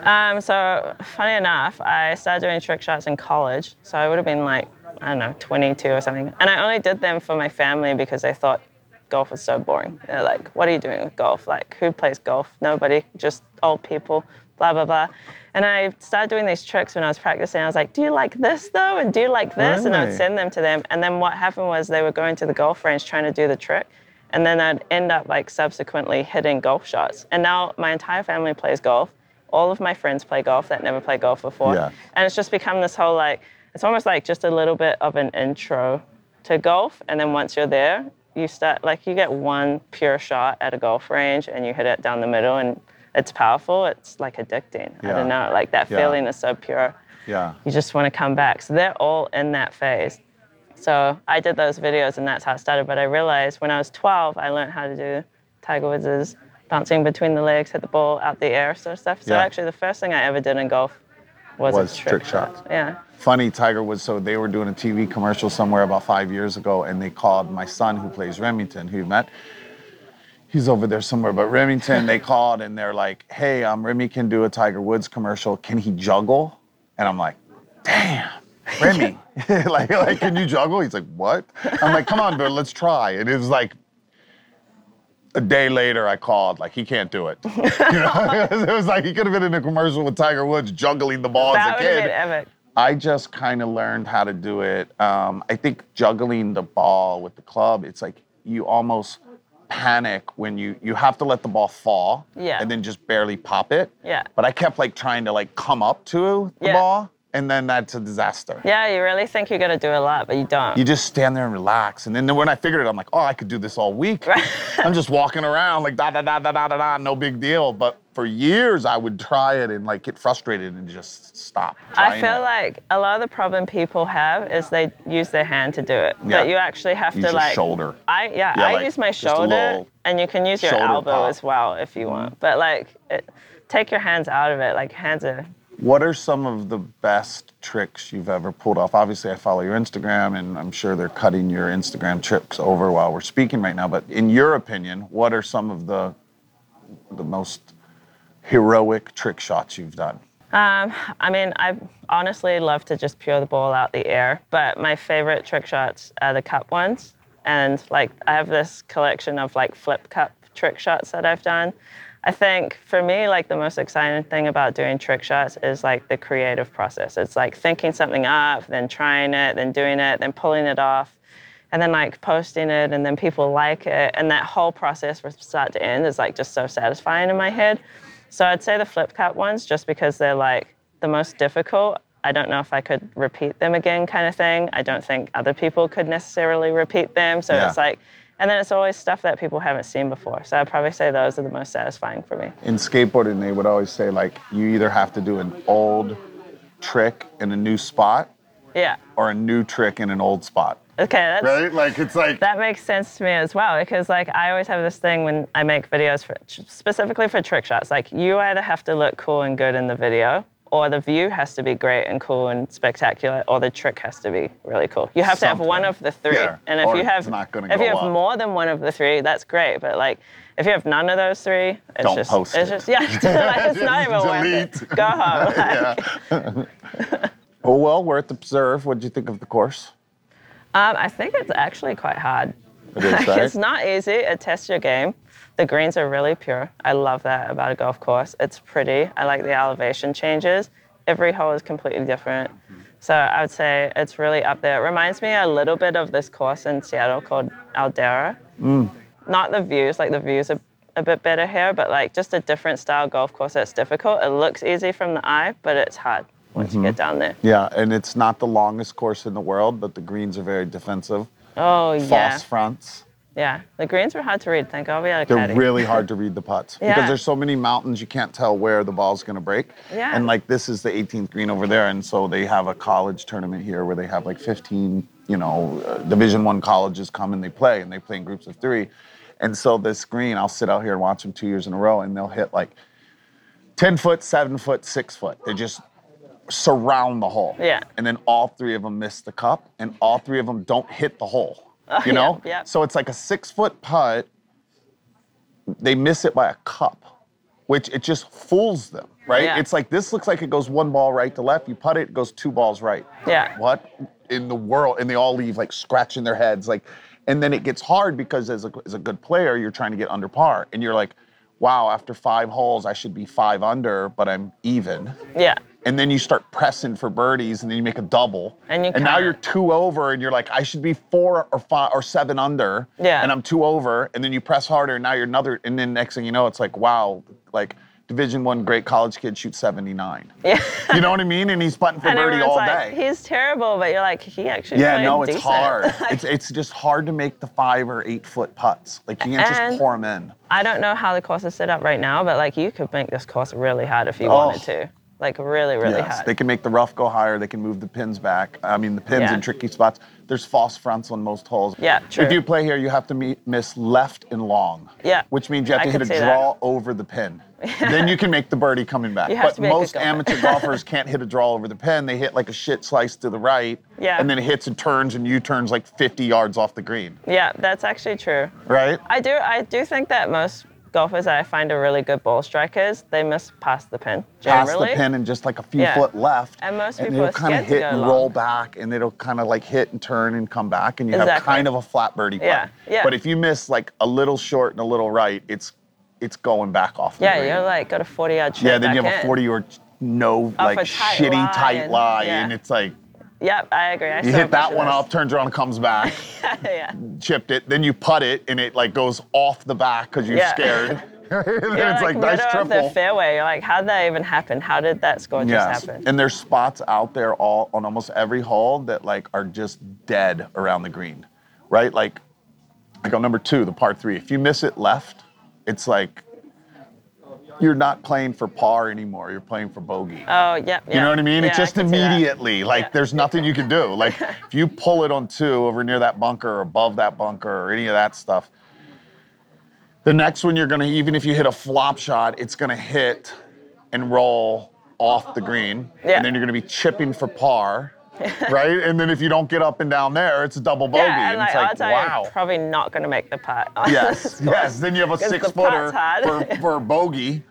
Um, so funny enough, I started doing trick shots in college. So I would have been like, I don't know, 22 or something. And I only did them for my family because they thought golf was so boring. They're like, what are you doing with golf? Like, who plays golf? Nobody, just old people, blah, blah, blah. And I started doing these tricks when I was practicing. I was like, do you like this though? And do you like this? And I would send them to them. And then what happened was they were going to the golf range trying to do the trick. And then I'd end up like subsequently hitting golf shots. And now my entire family plays golf. All of my friends play golf that never played golf before. Yeah. And it's just become this whole like, it's almost like just a little bit of an intro to golf. And then once you're there, you start, like, you get one pure shot at a golf range and you hit it down the middle and it's powerful. It's like addicting. I don't know. Like, that Yeah. feeling is so pure. Yeah. You just want to come back. So they're all in that phase. So I did those videos and that's how it started. But I realized when I was 12, I learned how to do Tiger Woods' bouncing between the legs, hit the ball out the air sort of stuff. So Yeah. actually, the first thing I ever did in golf was, Was a trick, trick shot. shots. Yeah. Funny, Tiger Woods. So they were doing a TV commercial somewhere about five years ago, and they called my son, who plays Remington, who you met. He's over there somewhere, but Remington, they called and they're like, "Hey, um, Remy can do a Tiger Woods commercial. Can he juggle?" And I'm like, "Damn, Remy, like, like, can you juggle?" He's like, "What?" I'm like, "Come on, bro, let's try." And it was like a day later, I called, like, he can't do it. you know, it was like he could have been in a commercial with Tiger Woods juggling the ball That as a kid. been epic. I just kind of learned how to do it. Um, I think juggling the ball with the club, it's like you almost panic when you you have to let the ball fall Yeah. and then just barely pop it. Yeah. But I kept like trying to like come up to the Yeah. ball and then that's a disaster. Yeah, you really think you're gonna do a lot, but you don't. You just stand there and relax. And then when I figured it, I'm like, oh, I could do this all week. I'm just walking around like da da da da da da da, no big deal. But for years, I would try it and like get frustrated and just stop. I feel it. like a lot of the problem people have is they use their hand to do it. Yeah. But you actually have Use to like shoulder. I yeah, Yeah, I like, use my shoulder and you can use your elbow pop. as well if you want. Mm-hmm. But like it, take your hands out of it. Like hands are What are some of the best tricks you've ever pulled off? Obviously, I follow your Instagram, and I'm sure they're cutting your Instagram tricks over while we're speaking right now. But in your opinion, what are some of the the most heroic trick shots you've done? Um, I mean, I honestly love to just pure the ball out the air, but my favorite trick shots are the cup ones. And like, I have this collection of like flip cup trick shots that I've done. I think for me, like the most exciting thing about doing trick shots is like the creative process. It's like thinking something up, then trying it, then doing it, then pulling it off, and then like posting it, and then people like it. And that whole process from start to end is like just so satisfying in my head. So I'd say the flip cup ones just because they're like the most difficult. I don't know if I could repeat them again, kind of thing. I don't think other people could necessarily repeat them. So Yeah. it's like, and then it's always stuff that people haven't seen before. So I'd probably say those are the most satisfying for me. In skateboarding, they would always say like you either have to do an old trick in a new spot Yeah. or a new trick in an old spot. Okay, that's Right? Like it's like that makes sense to me as well because like I always have this thing when I make videos for specifically for trick shots. Like you either have to look cool and good in the video, or the view has to be great and cool and spectacular, or the trick has to be really cool. You have to have one of the three. Yeah, And if you have if you have up. more than one of the three, that's great. But like if you have none of those three, it's Don't just post it's it. just yeah, like, it's not even worth it. Go home. Like, Oh well, we're at the preserve. What'd you think of the course? Um, I think it's actually quite hard. It is, Like, right? it's not easy. It tests your game. The greens are really pure. I love that about a golf course. It's pretty. I like the elevation changes. Every hole is completely different. So I would say it's really up there. It reminds me a little bit of this course in Seattle called Aldarra. Mm. Not the views, like the views are a bit better here, but like just a different style golf course that's difficult. It looks easy from the eye, but it's hard once Mm-hmm. you get down there. Yeah, and it's not the longest course in the world, but the greens are very defensive. Oh False yeah, fronts. Yeah. The greens were hard to read. Thank God we had a They're caddy. really hard to read the putts because there's so many mountains you can't tell where the ball's going to break. Yeah. And like this is the 18th green over there, and so they have a college tournament here where they have like 15, you know, uh, Division One colleges come and they play, and they play in groups of three. And so this green, I'll sit out here and watch them two years in a row, and they'll hit like 10 foot, seven foot, six foot. They just surround the hole. Yeah. And then all three of them miss the cup, and all three of them don't hit the hole. you yeah, know? yeah. So it's like a six foot putt. They miss it by a cup, which it just fools them, right? Yeah. It's like this looks like it goes one ball right to left. You putt it, it goes two balls right. Yeah. What in the world? And they all leave like scratching their heads, like, and then it gets hard because as a, as a good player, you're trying to get under par, and you're like, wow, after five holes, I should be five under, but I'm even Yeah. And then you start pressing for birdies, and then you make a double, And you now you're two over, and you're like, I should be four or five or seven under, Yeah. and I'm two over, and then you press harder, and now you're another, and then next thing you know, it's like, wow, like Division One great college kid shoots 79. Yeah. You know what I mean? And he's putting for And birdie all like, day. he's terrible, but you're like, he actually Yeah, no, it's decent. hard. It's it's just hard to make the five or eight foot putts. Like you can't just pour them in. I don't know how the course is set up right now, but like you could make this course really hard if you Oh. wanted to. Like really, really yes, hard. they can make the rough go higher. They can move the pins back. I mean, the pins Yeah. in tricky spots. There's false fronts on most holes. Yeah, true. If you play here, you have to meet, miss left and long. Yeah, Which means you have I to hit a see that. draw over the pin. then you can make the birdie coming back. But to be a good most amateur golfers can't hit a draw over the pin. They hit like a shit slice to the right. Yeah. And then it hits and turns and U turns like 50 yards off the green. yeah, that's actually true. Right? I do I do think that most golfers that I find are really good ball strikers, they miss past the pin. Past Generally. the pin and just like a few Yeah. foot left. And most people and are kind of hit and long. roll back and it'll kind of like hit and turn and come back and you have kind of a flat birdie putt. Yeah, yeah. But if you miss like a little short and a little right, it's it's going back off the Yeah, green. you're like got a 40 yard. Yeah, then you have a 40 or no like tight shitty lie tight lie yeah. and it's like Yep, I agree. I you hit that one of up, turns around comes back, yeah. chipped it, then you putt it and it like goes off the back because you're Yeah. scared. then You're it's like, middle nice of the triple. fairway. You're like, how did that even happen? How did that score just happen? and there's spots out there all on almost every hole that like are just dead around the green, right? Like, like on number two, the par three. If you miss it left, it's like you're not playing for par anymore. You're playing for bogey. oh, yep. You know what I mean? it's just immediately like Yeah. there's nothing you can do. Like if you pull it on two over near that bunker or above that bunker or any of that stuff, the next one you're gonna even if you hit a flop shot, it's gonna hit and roll off the green, Yeah. and then you're gonna be chipping for par, right? And then if you don't get up and down there, it's a double bogey, Yeah, and like, it's like are wow. you're probably not going to make the putt. Yes, yes. Then you have a six footer for, for bogey,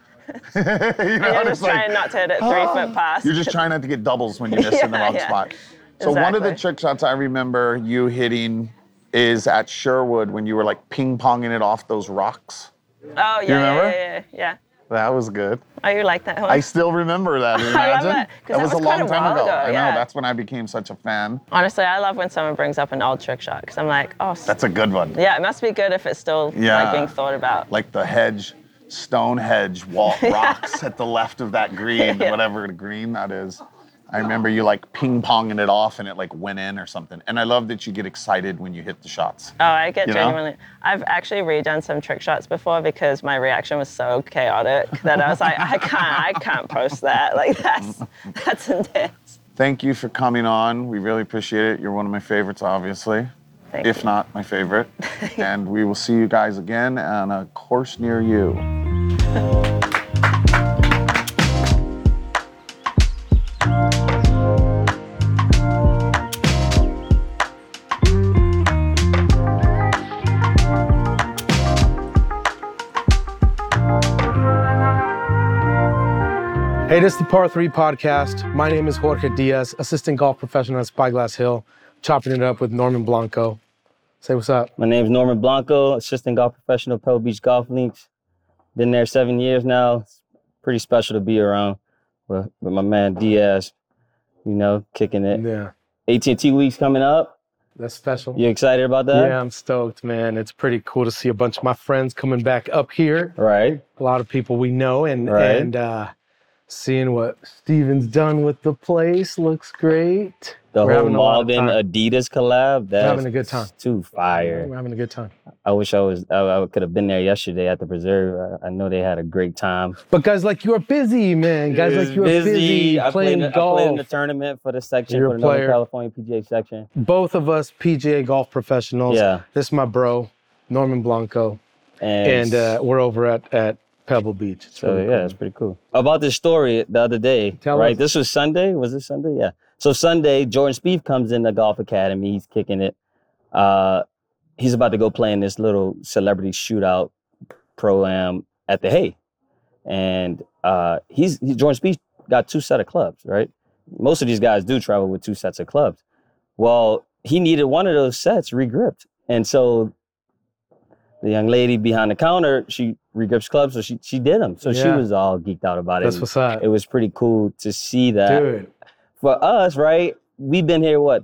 you know, you're it's just like- trying not to hit it three foot past. You're just trying not to get doubles when you miss in the wrong yeah. spot. So one of the trick shots I remember you hitting is at Sherwood when you were like ping ponging it off those rocks. Oh yeah, You yeah, yeah, yeah, yeah. That was good. Oh, you like that one? I still remember that. I love Imagine. that, 'cause that was a long a time ago. ago, I know. That's when I became such a fan. Honestly, I love when someone brings up an old trick shot because I'm like, oh, That's a good one. yeah, it must be good if it's still Yeah. like being thought about. Like the hedge, stone hedge wall, rocks at the left of that green, Yeah. whatever green that is. I remember you like ping ponging it off and it like went in or something. And I love that you get excited when you hit the shots. Oh, I get You know? genuinely. I've actually redone some trick shots before because my reaction was so chaotic that I was like, I can't, I can't post that. Like that's that's intense. Thank you for coming on. We really appreciate it. You're one of my favorites, obviously, Thank if you. not my favorite. and we will see you guys again on a course near you. Hey, this is the Par 3 podcast. My name is Jorge Diaz, assistant golf professional at Spyglass Hill, chopping it up with Norman Blanco. Say what's up. My name is Norman Blanco, assistant golf professional, Pebble Beach Golf Links. Been there seven years now. It's pretty special to be around with, with my man Diaz. You know, kicking it. Yeah, AT&T week's coming up. that's special. You excited about that? Yeah, I'm stoked, man. It's pretty cool to see a bunch of my friends coming back up here. Right. A lot of people we know, and Right. and uh, seeing what Stephen's done with the place looks great. The We're whole having a lot of Malbon. Adidas collab. That's having a good time. Too fire. We're having a good time. I wish I was. I, I could have been there yesterday at the preserve. I, I know they had a great time. But guys like you are busy, man. Guys like you are busy, I playing played, in- I golf. played in the tournament for the section You're for the Northern. California PGA section. Both of us PGA golf professionals. Yeah. This is my bro, Norman Blanco. And, and uh, we're over at, at Pebble Beach. It's So really yeah, cool. it's pretty cool. About this story the other day, Tell right? us. This was Sunday. Was it Sunday? Yeah. So Sunday, Jordan Spieth comes in the golf academy. He's kicking it. Uh, he's about to go play in this little celebrity shootout pro am at the Hay, and uh, he's he, Jordan Spieth got two set of clubs, right? Most of these guys do travel with two sets of clubs. Well, he needed one of those sets regripped, and so the young lady behind the counter, she regrips clubs, so she she did them. So she was all geeked out about it. That's it. what's up. It was pretty cool to see that. Dude, For us, right? We've been here what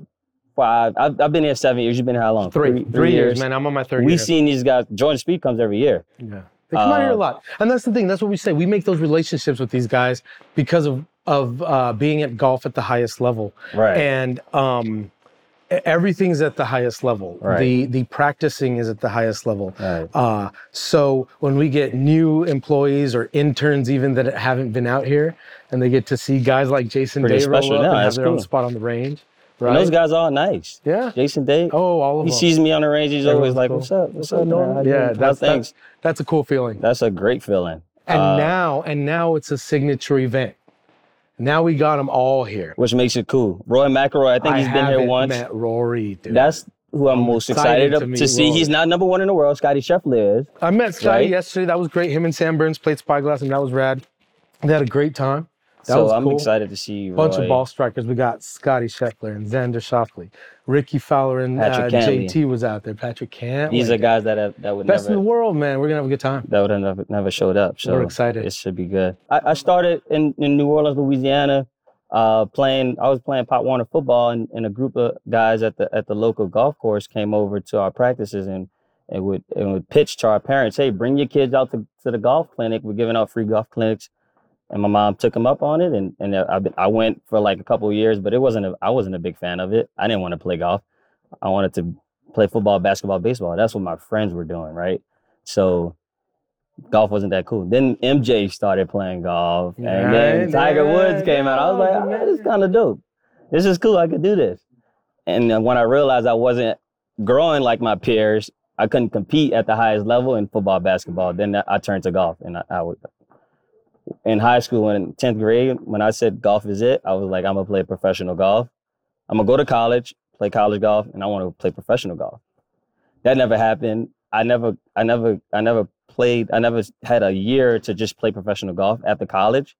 five? I've, I've been here seven years. You've been here how long? three, three, years, man. I'm on my third We've seen these guys. Jordan Spieth comes every year. Yeah. They come out here a Uh, lot. And that's the thing. That's what we say. We make those relationships with these guys because of of uh, being at golf at the highest level. Right. And um, everything's at the highest level. Right. The the practicing is at the highest level. Right. Uh, so when we get new employees or interns even that haven't been out here, and they get to see guys like Jason Pretty Day roll up and have their own spot on the range, Right? And those guys are all nice. yeah. Jason Day. Oh, all of he them. sees me on the range. He's always like, cool. "What's up? What's, up, man? How you Yeah, that's, that's that's a cool feeling. That's a great feeling. And Uh, now, and now it's a signature event. Now we got them all here. which makes it cool. Rory McIlroy, I think he's been here once. Met Rory, dude. That's who I'm, most excited excited, to to, meet to see. Rory. He's not number one in the world. Scottie Scheffler is. I met Scottie right? yesterday. That was great. Him and Sam Burns played Spyglass, and that was rad. They had a great time. That so was I'm cool. excited to see Rory. Bunch of ball strikers. We got Scottie Scheffler and Xander Schauffele. Rickie Fowler and uh, JT was out there. Patrick Cantlay. These are guys that have, that would Best never in the world, man. We're gonna have a good time. that would have never, never showed up. So We're excited. It should be good. I, I started in, in New Orleans, Louisiana, uh, playing. I was playing Pop Warner football, and, and a group of guys at the at the local golf course came over to our practices and and would and would pitch to our parents, "Hey, bring your kids out to, to the golf clinic. We're giving out free golf clinics." And my mom took him up on it, and and uh, I I went for like a couple of years, but it wasn't a, I wasn't a big fan of it. I didn't want to play golf. I wanted to play football, basketball, baseball. That's what my friends were doing, right? So golf wasn't that cool. Then MJ started playing golf, and then Tiger Woods yeah, came out. I was like, oh, this is kind of dope. This is cool. I could do this. And then when I realized I wasn't growing like my peers, I couldn't compete at the highest level in football, basketball. Then I turned to golf, and I, I would. In high school, in tenth grade, when I said golf is it, I was like, I'm gonna play professional golf. I'm gonna go to college, play college golf, and I want to play professional golf. That never happened. I never, I never, I never played. I never had a year to just play professional golf after college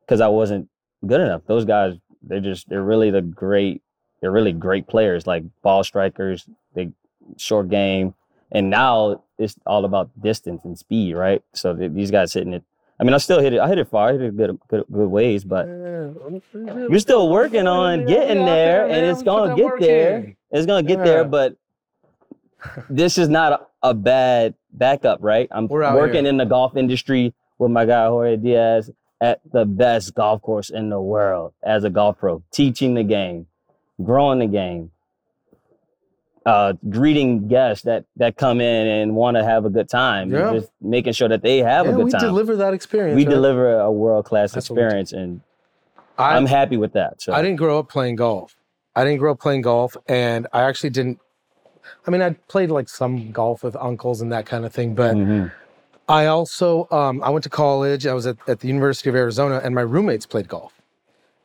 because I wasn't good enough. Those guys, they're just, they're really the great, they're really great players, like ball strikers. They short game, and now it's all about distance and speed, right? So th- these guys hitting it. I mean, I still hit it. I hit it far. I hit it good, good, good ways, but we're still working on getting there, and it's gonna get there. It's gonna get there, but this is not a, a bad backup, right? I'm working here. in the golf industry with my guy Jorge Diaz at the best golf course in the world as a golf pro, teaching the game, growing the game, uh, greeting guests that that come in and want to have a good time, Yeah. just making sure that they have Yeah, a good we time. We deliver that experience. we right? deliver a world class That's what we do. experience, and I, I'm happy with that. So I didn't grow up playing golf. I didn't grow up playing golf, and I actually didn't. I mean, I played like some golf with uncles and that kind of thing, but Mhm. I also um, I went to college. I was at, at the University of Arizona, and my roommates played golf,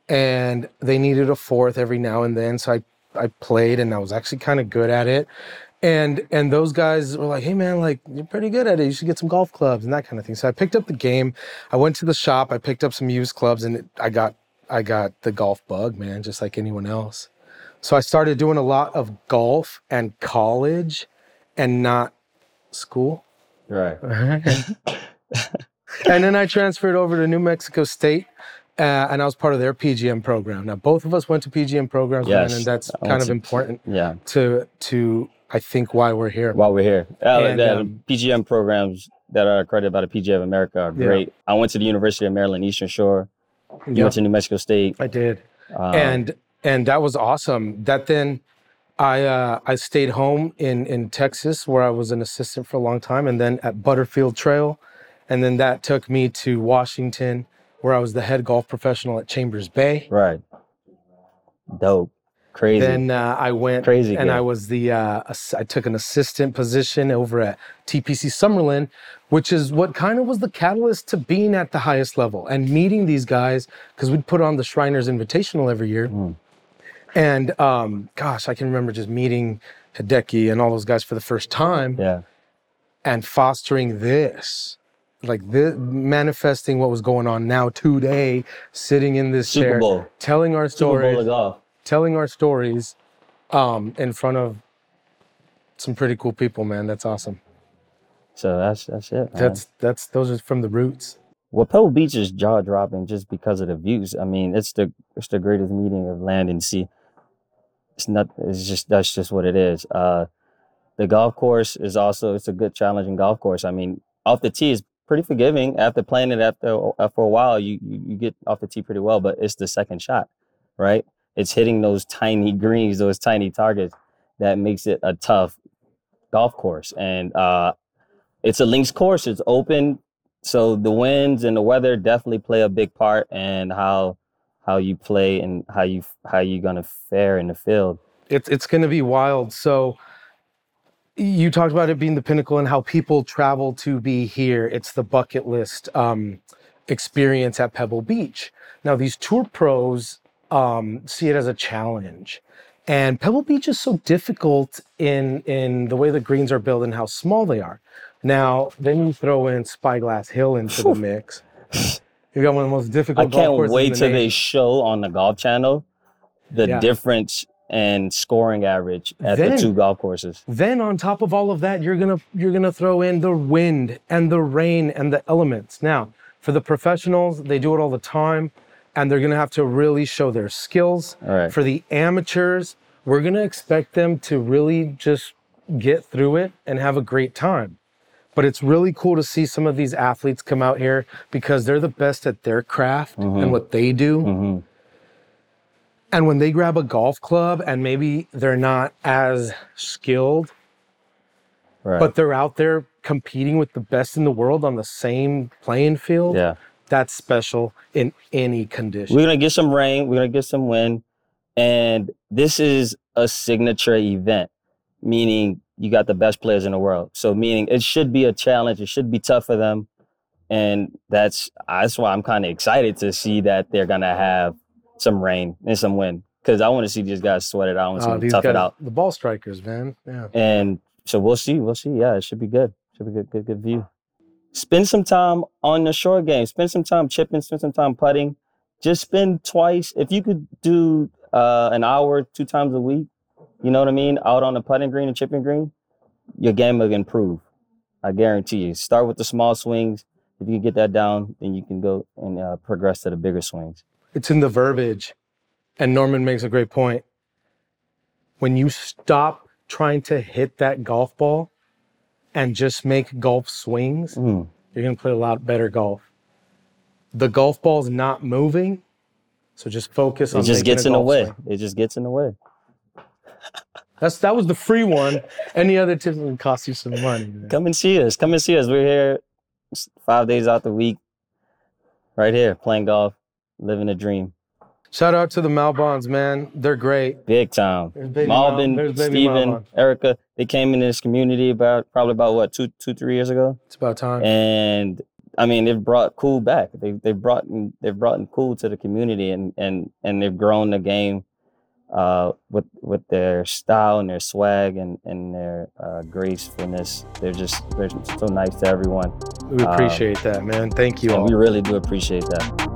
and they needed a fourth every now and then. So I I played, and I was actually kind of good at it. And and those guys were like, "Hey man, like you're pretty good at it. You should get some golf clubs and that kind of thing." So I picked up the game. I went to the shop. I picked up some used clubs, and it, I got I got the golf bug, man, just like anyone else. So I started doing a lot of golf and college, and not school. right. and then I transferred over to New Mexico State, uh, and I was part of their PGM program. Now, both of us went to PGM programs, man, Yes, and that's I kind of to- important Yeah. to to I think why we're here. while we're here. Uh, And, the um, PGM programs that are accredited by the PGA of America are Yeah. great. I went to the University of Maryland Eastern Shore. You Yeah, went to New Mexico State. I did, Um, and and that was awesome. That then. I uh, I stayed home in in Texas where I was an assistant for a long time, and then at Butterfield Trail, and then that took me to Washington where I was the head golf professional at Chambers Bay. right. Dope. Crazy. Then uh, I went Crazy and. I was the uh, I took an assistant position over at TPC Summerlin, which is what kind of was the catalyst to being at the highest level and meeting these guys because we'd put on the Shriners Invitational every year. Mm. And um, gosh, I can remember just meeting Hideki and all those guys for the first time yeah. and fostering this. Like this, manifesting what was going on now today, sitting in this Super chair, Bowl. telling our stories telling our stories um, in front of some pretty cool people, man. That's awesome. So that's that's it. man. That's that's those are from the roots. well, Pebble Beach is jaw dropping just because of the views. I mean, it's the it's the greatest meeting of land and sea. It's not. It's just that's just what it is. Uh, the golf course is also it's a good challenging golf course. I mean, off the tee is pretty forgiving. After playing it after for a while, you, you get off the tee pretty well. But it's the second shot, right? It's hitting those tiny greens, those tiny targets that makes it a tough golf course. And uh, it's a links course. It's open, so the winds and the weather definitely play a big part in how how you play and how you how you're gonna fare in the field. It's it's to be wild. So you talked about it being the pinnacle and how people travel to be here. It's the bucket list um, experience at Pebble Beach. Now these tour pros um, see it as a challenge. And Pebble Beach is so difficult in in the way the greens are built and how small they are. Now, then you throw in Spyglass Hill into the mix. You got one of the most difficult. I can't wait the till they show on the golf channel the Yeah. difference in scoring average at the two golf courses. Then on top of all of that, you're gonna you're gonna throw in the wind and the rain and the elements. Now, for the professionals, they do it all the time, and they're gonna have to really show their skills. All right. For the amateurs, we're gonna expect them to really just get through it and have a great time. But it's really cool to see some of these athletes come out here because they're the best at their craft and what they do. Mhm. And when they grab a golf club and maybe they're not as skilled, Right. but they're out there competing with the best in the world on the same playing field, yeah. that's special in any condition. We're gonna get some rain. We're gonna get some wind, and this is a signature event, meaning you got the best players in the world. So meaning it should be a challenge. It should be tough for them, and that's that's why I'm kind of excited to see that they're gonna have some rain and some wind because I want to see these guys sweat it out. I want to see Uh, them tough guys, it out. the ball strikers, man. Yeah. And so we'll see. We'll see. Yeah, it should be good. Should be good. Good. Good view. Spend some time on the short game. Spend some time chipping. Spend some time putting. Just spend twice. If you could do uh, an hour two times a week, you know what I mean, out on the putting green and chipping green, your game will improve. I guarantee you. Start with the small swings. If you can get that down, then you can go and uh, progress to the bigger swings. It's in the verbiage. And Norman makes a great point. When you stop trying to hit that golf ball and just make golf swings, Mm. you're going to play a lot better golf. The golf ball's not moving, so just focus on It just gets in the way. swing. It just gets in the way. That's that was the free one. Any other tips would cost you some money. man. Come and see us. Come and see us. We're here five days out the week, right here playing golf, living a dream. Shout out to the Malbons, man. They're great. Big time. There's baby Mal- Malbon, there's Stephen, Malbon. Erica, they came into this community about probably about what two, two, three years ago, It's about time. and I mean they've brought cool back. They they brought they've brought in cool to the community, and and and they've grown the game uh, with with their style and their swag and and their uh, gracefulness. They're just they're so nice to everyone. we uh, appreciate that, man. Thank you all. we really do appreciate that.